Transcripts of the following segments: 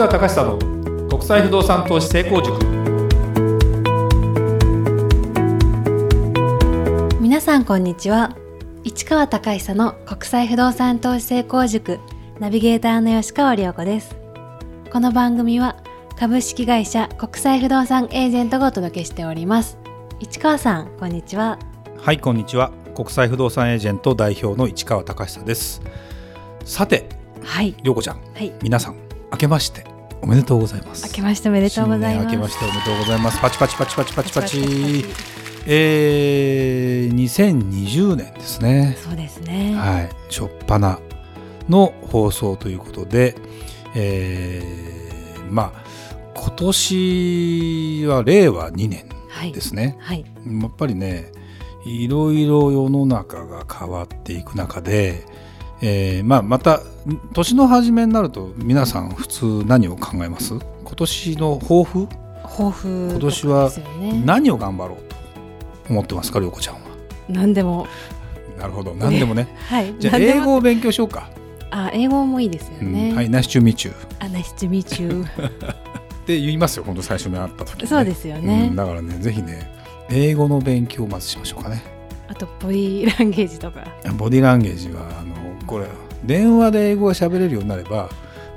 川隆久の国際不動産投資成功塾。皆さんこんにちは。市川隆久の国際不動産投資成功塾ナビゲーターの吉川良子です。この番組は株式会社国際不動産エージェントがお届けしております。市川さんこんにちは。はいこんにちは。国際不動産エージェント代表の市川隆久です。さてはい。良子ちゃんはい。皆さん明けましておめでとうございます。明けましておめでとうございます。明けましておめでとうございます。パチパチパチパチパチパチえー、2020年ですね。そうですね。はい。初っ端の放送ということでえー、まあ今年は令和2年ですね、はい。はい、やっぱりねいろいろ世の中が変わっていく中で、えーまあ、また年の初めになると皆さん普通何を考えます？今年の抱負？抱負今年は何を頑張ろうと思ってますか涼子ちゃんは？何でも。なるほど。何でもね。はい。じゃあ英語を勉強しようか。あ英語もいいですようん。ね、はい、ナイスチューミチューっあナイスチュミチューて言いますよ、本当最初に会った時、ね。そうですよね、うんだからね、ぜひね、英語の勉強をまずしましょうかね。あとボディーランゲージとか。ボディランゲージはあのこれ。電話で英語が喋れるようになれば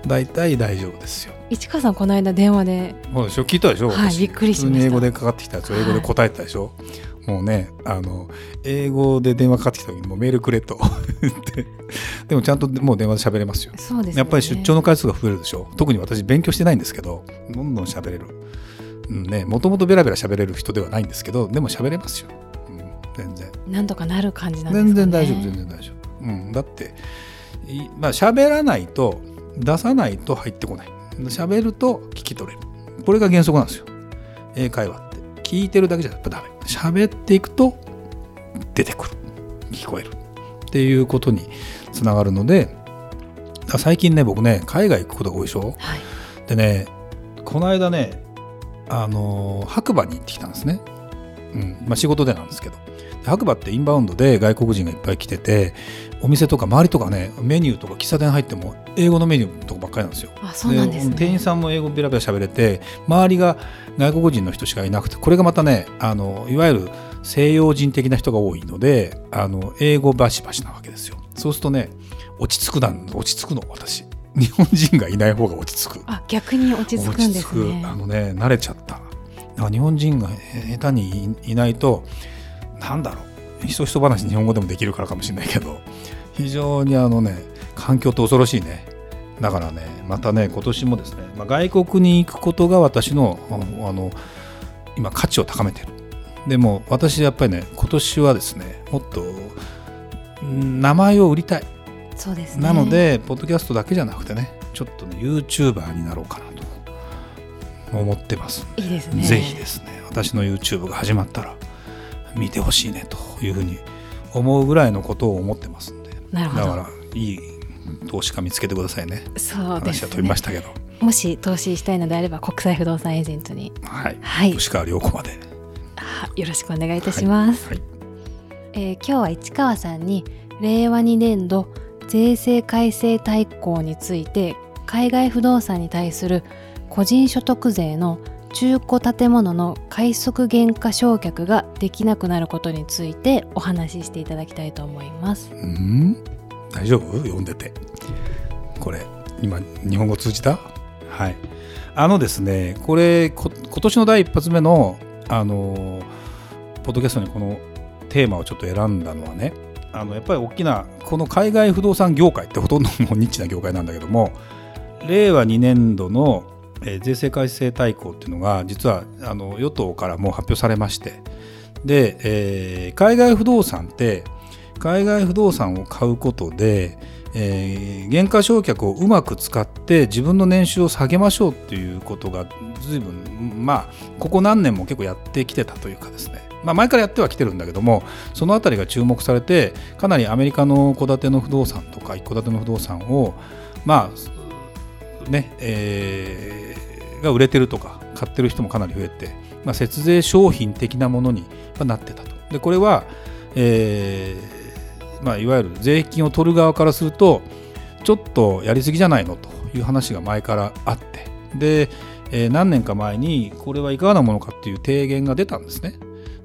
大体大丈夫ですよ。市川さんこの間電話で。そうでしょ聞いたでしょ、私はいびっくりしました。普通に英語でかかってきたやつを英語で答えてたでしょ、もうねあの英語で電話かかってきた時にもうメールくれと。言って。でもちゃんともう電話で喋れますよ。そうですよね。やっぱり出張の回数が増えるでしょ。特に私勉強してないんですけどどんどん喋れる。うんね、もともとベラベラ喋れる人ではないんですけどでも喋れますよ、うん、全然。なんとかなる感じなんですかね。全然大丈夫全然大丈夫、うん、だっていまあ喋らないと出さないと入ってこない。喋ると聞き取れる。これが原則なんですよ。英会話って。聞いてるだけじゃやっぱダメ。喋っていくと出てくる。聞こえる。っていうことにつながるので最近ね僕ね海外行くことが多いでしょ。はい。でねこの間ねあの白馬に行ってきたんですね、うん。まあ、仕事でなんですけど。で白馬ってインバウンドで外国人がいっぱい来ててお店とか周りとかねメニューとか喫茶店入っても英語のメニューとかばっかりなんですよ。あそうなんですね。店員さんも英語ベラベラ喋れて周りが外国人の人しかいなくてこれがまたねあのいわゆる西洋人的な人が多いのであの英語バシバシなわけですよ。そうするとね落ち着くなん落ち着くの私。日本人がいない方が落ち着く。あ逆に落ち着くんですね。落ち着く。あのね慣れちゃった。日本人がへ下手にいいないとなんだろう。ひそひそ話日本語でもできるからかもしれないけど。非常にあのね環境って恐ろしいね。だからねまたね今年もですね、まあ、外国に行くことが私のああの今価値を高めてる。でも私やっぱりね今年はですねもっとん名前を売りたい。そうですね。なので、ポッドキャストだけじゃなくてね、ちょっとね、YouTuber になろうかなと思ってます。いいですね。ぜひですね、私の YouTube が始まったら、見てほしいねというふうに思うぐらいのことを思ってますんで、なるほどだから、いい投資家見つけてくださいね。そうです話は飛びまねしたけど、もし投資したいのであれば国際不動産エージェントにはい。はい吉川良子まで。あよろしくお願いいたします、はい。えー今日は市川さんに令和2年度税制改正大綱について海外不動産に対する個人所得税の中古建物の快速減価償却ができなくなることについてお話ししていただきたいと思います。うん？大丈夫？読んでて。これ、今、日本語通じた？はい。あのですね、これ、今年の第一発目の、あの、ポッドキャストにこのテーマをちょっと選んだのはね、あのやっぱり大きな、この海外不動産業界ってほとんどもうニッチな業界なんだけども、令和2年度の、え税制改正大綱っていうのが、実はあの与党からも発表されまして、で、えー海外不動産って、海外不動産を買うことで、えー減価償却をうまく使って自分の年収を下げましょうっていうことが随分まあここ何年も結構やってきてたというかですね。まあ前からやってはきてるんだけどもそのあたりが注目されてかなりアメリカの戸建ての不動産とか一戸建ての不動産をまあねえーが売れてるとか買ってる人もかなり増えて、まあ、節税商品的なものになってたと。でこれは、えーまあ、いわゆる税金を取る側からするとちょっとやりすぎじゃないのという話が前からあってで、えー、何年か前にこれはいかがなものかっていう提言が出たんですね。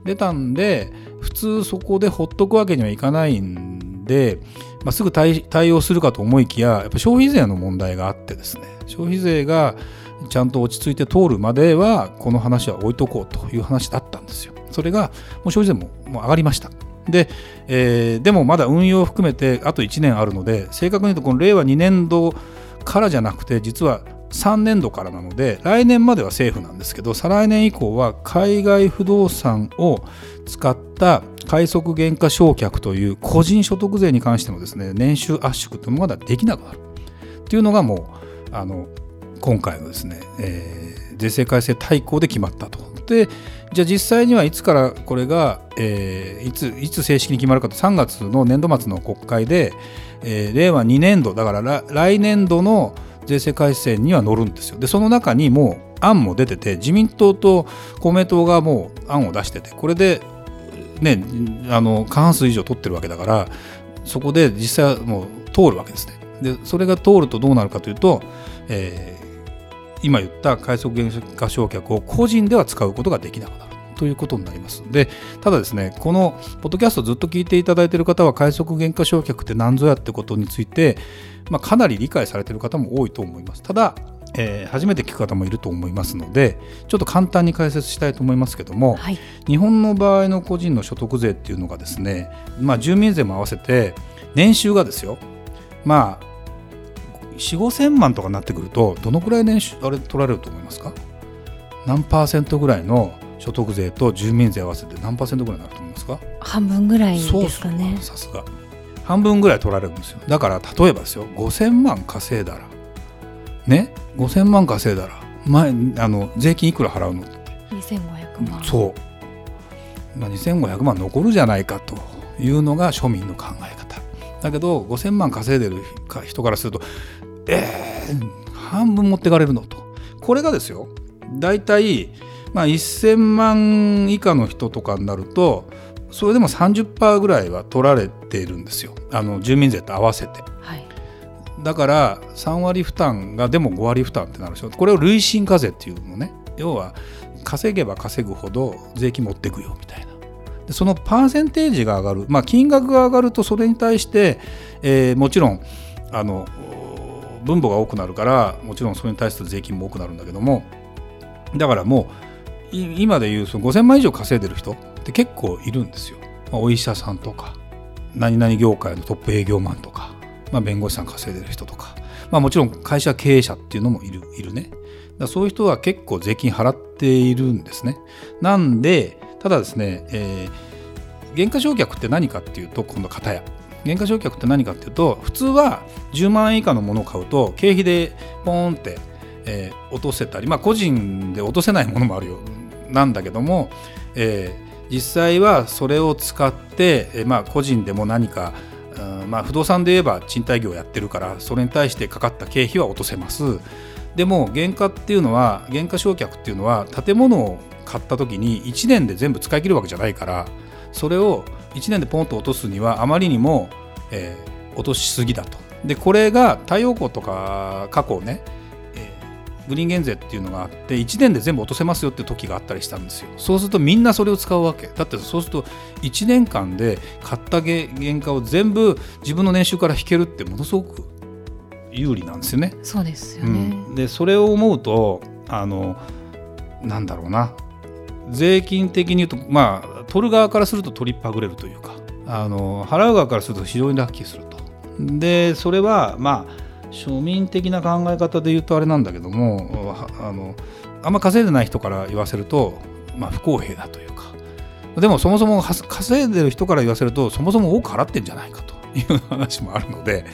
出たんで普通そこでほっとくわけにはいかないんで、まあ、すぐ対応するかと思いきややっぱ消費税の問題があってですね消費税がちゃんと落ち着いて通るまではこの話は置いとこうという話だったんですよ。それがもう消費税ももう上がりました。で、えー、でもまだ運用を含めてあと1年あるので正確に言うとこの令和2年度からじゃなくて実は3年度からなので来年までは政府なんですけど再来年以降は海外不動産を使った快速減価償却という個人所得税に関してのですね年収圧縮というものができなくなるっていうのがもうあの今回のですね、えー、税制改正大綱で決まったと。でじゃあ実際にはいつからこれが、えー、いついつ正式に決まるかと3月の年度末の国会で、えー、令和2年度だから来年度の税制改正には乗るんですよ。でその中にもう案も出てて自民党と公明党がもう案を出しててこれでねあの過半数以上取ってるわけだからそこで実際はもう通るわけですね。でそれが通るとどうなるかというと、えー、今言った快速原価償却を個人では使うことができなくなる。ということになります。で、ただですね、このポッドキャストずっと聞いていただいている方は、快速原価償却って何ぞやってことについて、まあ、かなり理解されている方も多いと思います。ただ、えー、初めて聞く方もいると思いますのでちょっと簡単に解説したいと思いますけども、はい、日本の場合の個人の所得税っていうのがですね、まあ、住民税も合わせて年収がですよまあ4 5 0 0 0万とかになってくるとどのくらい年収あれ取られると思いますか？何パーセントぐらいの所得税と住民税合わせて何パーセントぐらいになると思いますか？半分ぐらいですかね。さすが。半分ぐらい取られるんですよ。だから例えばですよ5000万稼いだらね5000万稼いだら前あの税金いくら払うの？って2500万。そう、まあ、2500万残るじゃないかというのが庶民の考え方。だけど5000万稼いでる人からするとえー、半分持ってかれるのと。これがですよ。大体まあ、1000万以下の人とかになるとそれでも30%ぐらいは取られているんですよ。あの住民税と合わせて、はい、だから3割負担がでも5割負担ってなるでしょ。これを累進課税っていうのね。要は稼げば稼ぐほど税金持っていくよみたいな。でそのパーセンテージが上がる、まあ、金額が上がるとそれに対して、えー、もちろんあの分母が多くなるからもちろんそれに対する税金も多くなるんだけども。だからもう今でいうその5000万以上稼いでる人って結構いるんですよ。まあ、お医者さんとか何々業界のトップ営業マンとか、まあ、弁護士さん稼いでる人とか、まあ、もちろん会社経営者っていうのもいるいるね。だそういう人は結構税金払っているんですね。なんでただですね、えー、原価償却って何かっていうと今度片や原価償却って何かっていうと普通は10万円以下のものを買うと経費でポーンって、えー、落とせたりまあ個人で落とせないものもあるよなんだけども、えー、実際はそれを使って、えー、まあ、個人でも何か、まあ、不動産で言えば賃貸業をやってるからそれに対してかかった経費は落とせます。でも原価っていうのは原価償却っていうのは建物を買った時に1年で全部使い切るわけじゃないからそれを1年でポンと落とすにはあまりにも、えー、落としすぎだと。でこれが太陽光とか過去ねグリーン減税っていうのがあって1年で全部落とせますよって時があったりしたんですよ。そうするとみんなそれを使うわけ。だってそうすると1年間で買った原価を全部自分の年収から引けるってものすごく有利なんですよね。そうですよね、うん、でそれを思うとあのなんだろうな。税金的に言うとまあ取る側からすると取りっぱぐれるというかあの払う側からすると非常にラッキーすると。でそれはまあ庶民的な考え方で言うとあれなんだけどもあのあんま稼いでない人から言わせると、まあ、不公平だというか。でもそもそも稼いでる人から言わせるとそもそも多く払ってんじゃないかという話もあるので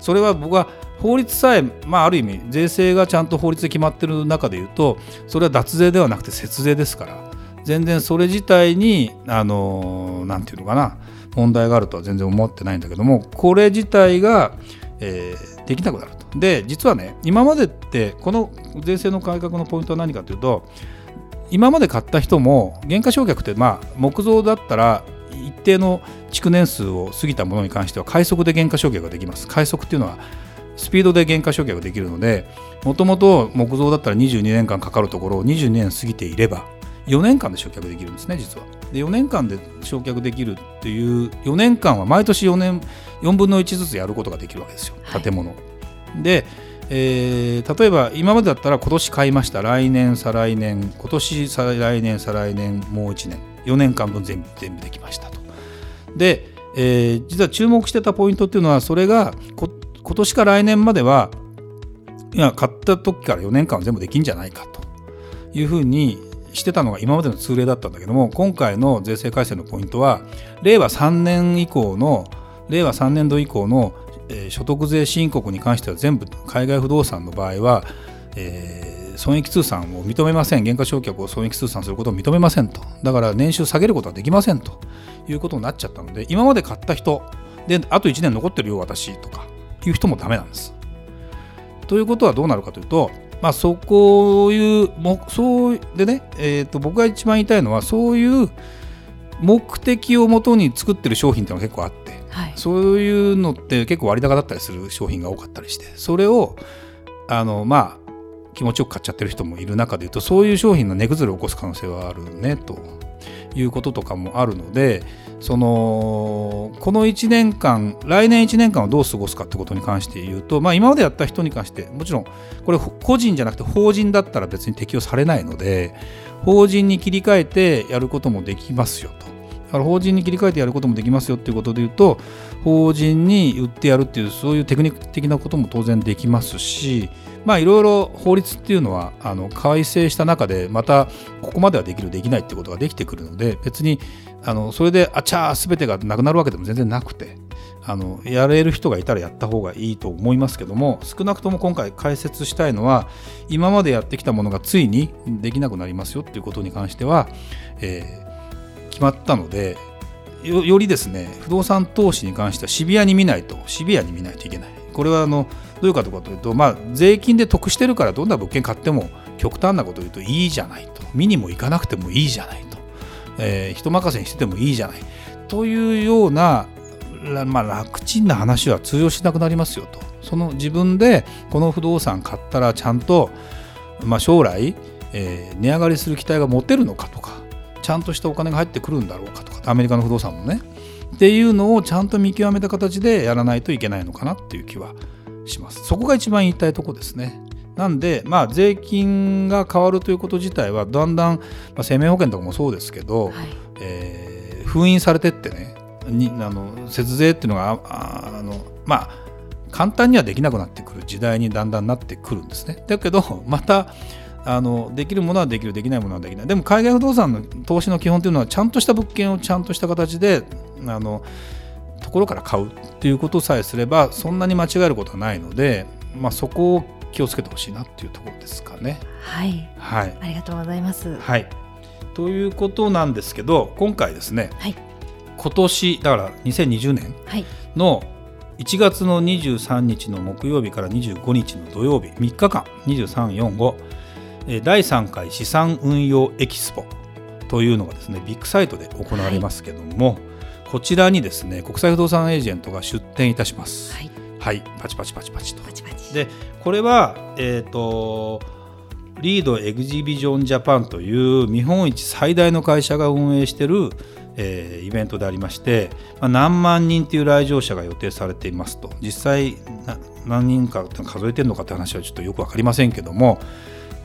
それは僕は法律さえ、まあ、ある意味税制がちゃんと法律で決まってる中で言うとそれは脱税ではなくて節税ですから。全然それ自体にあのなんていうのかな問題があるとは全然思ってないんだけどもこれ自体が、えー、できなくなると。で実はね今までってこの税制の改革のポイントは何かというと今まで買った人も原価償却ってまあ木造だったら一定の築年数を過ぎたものに関しては快速で原価償却ができます。快速っていうのはスピードで減価償却ができるのでもともと木造だったら22年間かかるところを22年過ぎていれば4年間で償却できるんですね実は。で4年間で償却できるっていう4年間は毎年4年4分の1ずつやることができるわけですよ建物。はい、で、えー、例えば今までだったら今年買いました来年再来年今年再来年再来年もう1年4年間分全部全部できましたと。で、えー、実は注目してたポイントっていうのはそれが今年か来年まではいや買った時から4年間は全部できんじゃないかというふうにしてたのが今までの通例だったんだけども今回の税制改正のポイントは令和3年以降の令和3年度以降の、えー、所得税申告に関しては全部海外不動産の場合は、えー、損益通算を認めません。減価償却を損益通算することを認めませんと。だから年収下げることはできませんと。いうことになっちゃったので今まで買った人であと1年残ってるよ私とか。いう人もダメなんです。ということはどうなるかというとまあ、そこいうもそうでね、えー、と僕が一番言いたいのはそういう目的をもとに作ってる商品っていうのが結構あって、はい、そういうのって結構割高だったりする商品が多かったりしてそれをあのまあ気持ちよく買っちゃってる人もいる中でいうとそういう商品の値崩れを起こす可能性はあるねということとかもあるのでそのこの1年間来年1年間をどう過ごすかってことに関して言うと、まあ、今までやった人に関してもちろんこれ個人じゃなくて法人だったら別に適用されないので法人に切り替えてやることもできますよと。法人に切り替えてやることもできますよっていうことで言うと法人に売ってやるっていうそういうテクニック的なことも当然できますしまあいろいろ法律っていうのはあの改正した中でまたここまではできるできないってことができてくるので別にあのそれであちゃー全てがなくなるわけでも全然なくてあのやれる人がいたらやった方がいいと思いますけども少なくとも今回解説したいのは今までやってきたものがついにできなくなりますよっていうことに関しては、えー、決まったのでよりですね不動産投資に関してはシビアに見ないとシビアに見ないといけない。これはあのどういうかというと、まあ、税金で得してるからどんな物件買っても極端なことを言うといいじゃないと。見にも行かなくてもいいじゃないと、えー、人任せにしててもいいじゃない。というような、まあ、楽ちんな話は通用しなくなりますよと。その自分でこの不動産買ったらちゃんと、まあ、将来、えー、値上がりする期待が持てるのかとかちゃんとしたお金が入ってくるんだろうかとかアメリカの不動産もね。っていうのをちゃんと見極めた形でやらないといけないのかなっていう気はします。そこが一番言いたいとこですね。なんで、まあ、税金が変わるということ自体はだんだん、まあ、生命保険とかもそうですけど、はい、えー、封印されてってねにあの節税っていうのがあのまあ簡単にはできなくなってくる時代にだんだんなってくるんですね。だけど またあのできるものはできるできないものはできないでも海外不動産の投資の基本というのはちゃんとした物件をちゃんとした形であのところから買うっていうことさえすればそんなに間違えることはないので、まあ、そこを気をつけてほしいなっていうところですかね。はい、はい、ありがとうございます。はい、ということなんですけど今回ですね、はい、今年だから2020年の1月の23日の木曜日から25日の土曜日3日間2345第3回資産運用エキスポというのがですねビッグサイトで行われますけども、はい、こちらにですね国際不動産エージェントが出店いたします。はい、はい、パチパチパチパチと。パチパチ。でこれは、えーと、リードエグジビジョンジャパンという日本一最大の会社が運営しているえー、イベントでありまして、まあ、何万人という来場者が予定されていますと。実際何人か数えてるのかって話はちょっとよく分かりませんけども、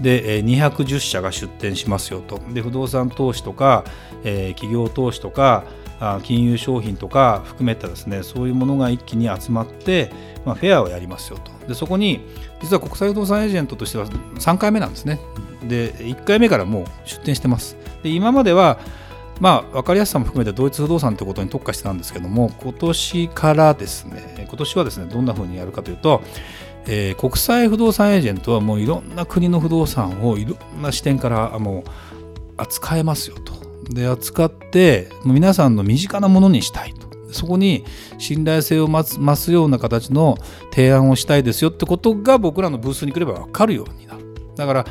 で210社が出展しますよと。で不動産投資とか、えー、企業投資とか金融商品とか含めたですねそういうものが一気に集まって、まあ、フェアをやりますよと。でそこに実は国際不動産エージェントとしては3回目なんですね。で1回目からもう出展してます。で今まではまあ、分かりやすさも含めてドイツ不動産ということに特化してたんですけども今年からですね今年はですねどんなふうにやるかというとえー、国際不動産エージェントはもういろんな国の不動産をいろんな視点からもう扱えますよと。で扱って皆さんの身近なものにしたいと。そこに信頼性を増すような形の提案をしたいですよってことが僕らのブースに来れば分かるようになる。だから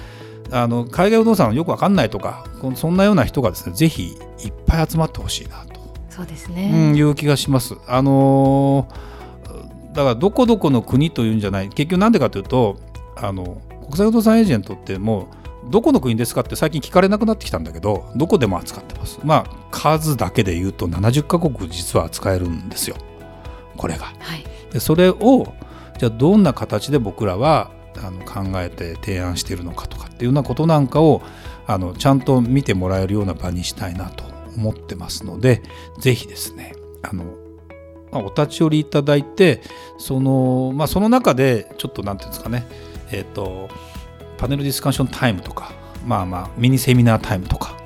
あの海外不動産よく分かんないとかそんなような人がですねぜひいっぱい集まってほしいなとそうですね、うん、いう気がします。あのーだからどこどこの国というんじゃない結局なんでかというとあの国際不動産エージェントってもうどこの国ですかって最近聞かれなくなってきたんだけどどこでも扱ってます。まあ数だけで言うと70カ国実は扱えるんですよ。これが。はい。でそれをじゃあどんな形で僕らはあの考えて提案しているのかとかっていうようなことなんかをあのちゃんと見てもらえるような場にしたいなと思ってますのでぜひですねあの、まあ、お立ち寄りいただいてその,、まあ、その中でちょっとなんていうんですかねえっ、とパネルディスカッションタイムとかまあまあミニセミナータイムとか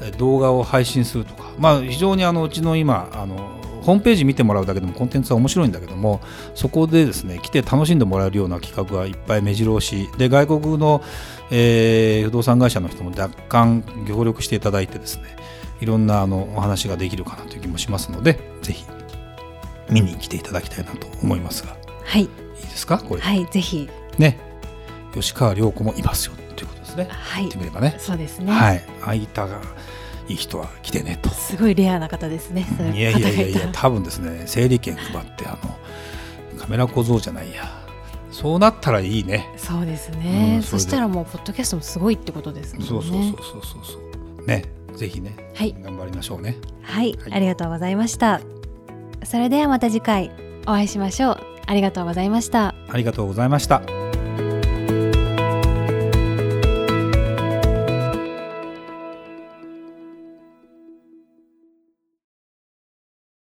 え動画を配信するとかまあ非常にあのうちの今あのホームページ見てもらうだけでもコンテンツは面白いんだけどもそこでですね来て楽しんでもらえるような企画がいっぱい目白押し。で外国の、えー不動産会社の人も若干協力していただいてですねいろんなあのお話ができるかなという気もしますのでぜひ見に来ていただきたいなと思いますが。はい。いいですか？これ、はいぜひ。ね吉川涼子もいますよということですね。はい。言ってみればね、そうですね、はい。空いたがいい人は来てねと。すごいレアな方ですね。そういういやいやいやいや多分ですね整理券配ってあのカメラ小僧じゃないや。そうなったらいいね。そうですね、うんそそしたらもうポッドキャストもすごいってことですね。そうそうそうそうそうそう。ね。ぜひねはい。頑張りましょうね。はい、はい。ありがとうございました。それではまた次回お会いしましょう。ありがとうございました。ありがとうございました